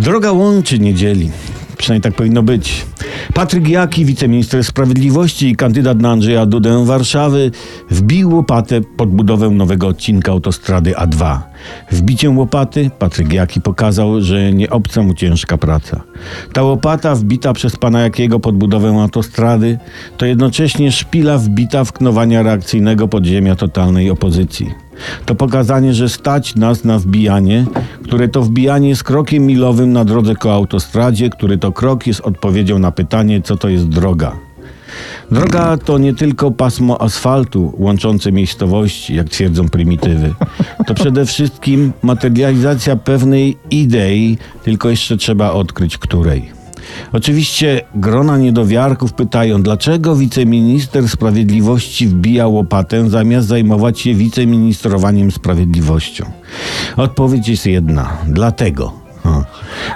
Droga łączy, nie dzieli. Przynajmniej tak powinno być. Patryk Jaki, wiceminister sprawiedliwości i kandydat na Andrzeja Dudę Warszawy, wbił łopatę pod budowę nowego odcinka autostrady A2. Wbiciem łopaty Patryk Jaki pokazał, że nie obca mu ciężka praca. Ta łopata wbita przez pana Jakiego pod budowę autostrady to jednocześnie szpila wbita w knowania reakcyjnego podziemia totalnej opozycji. To pokazanie, że stać nas na wbijanie, które to wbijanie jest krokiem milowym na drodze ku autostradzie, który to krok jest odpowiedzią na pytanie, co to jest droga. Droga to nie tylko pasmo asfaltu łączące miejscowości, jak twierdzą prymitywy. To przede wszystkim materializacja pewnej idei, tylko jeszcze trzeba odkryć której. Oczywiście grona niedowiarków pytają, dlaczego wiceminister sprawiedliwości wbija łopatę zamiast zajmować się wiceministrowaniem sprawiedliwością. Odpowiedź jest jedna. Dlatego.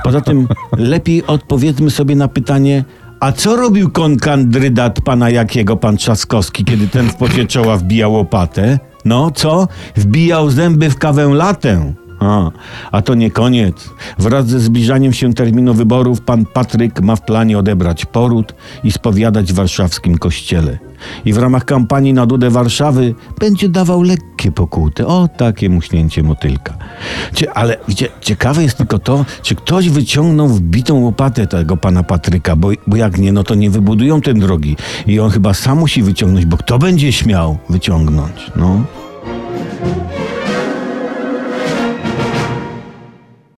Poza tym lepiej odpowiedzmy sobie na pytanie, a co robił konkandydat pana Jakiego, pan Trzaskowski, kiedy ten w pocie czoła wbijał łopatę? No co? Wbijał zęby w kawę latę. A, a to nie koniec. Wraz ze zbliżaniem się terminu wyborów pan Patryk ma w planie odebrać poród i spowiadać w warszawskim kościele. I w ramach kampanii na Dudę Warszawy będzie dawał lekkie pokuty. O, takie muśnięcie motylka. Cie, ale wiecie, ciekawe jest tylko to, czy ktoś wyciągnął wbitą łopatę tego pana Patryka, bo, bo jak nie, no to nie wybudują tej drogi. I on chyba sam musi wyciągnąć, bo kto będzie śmiał wyciągnąć? No.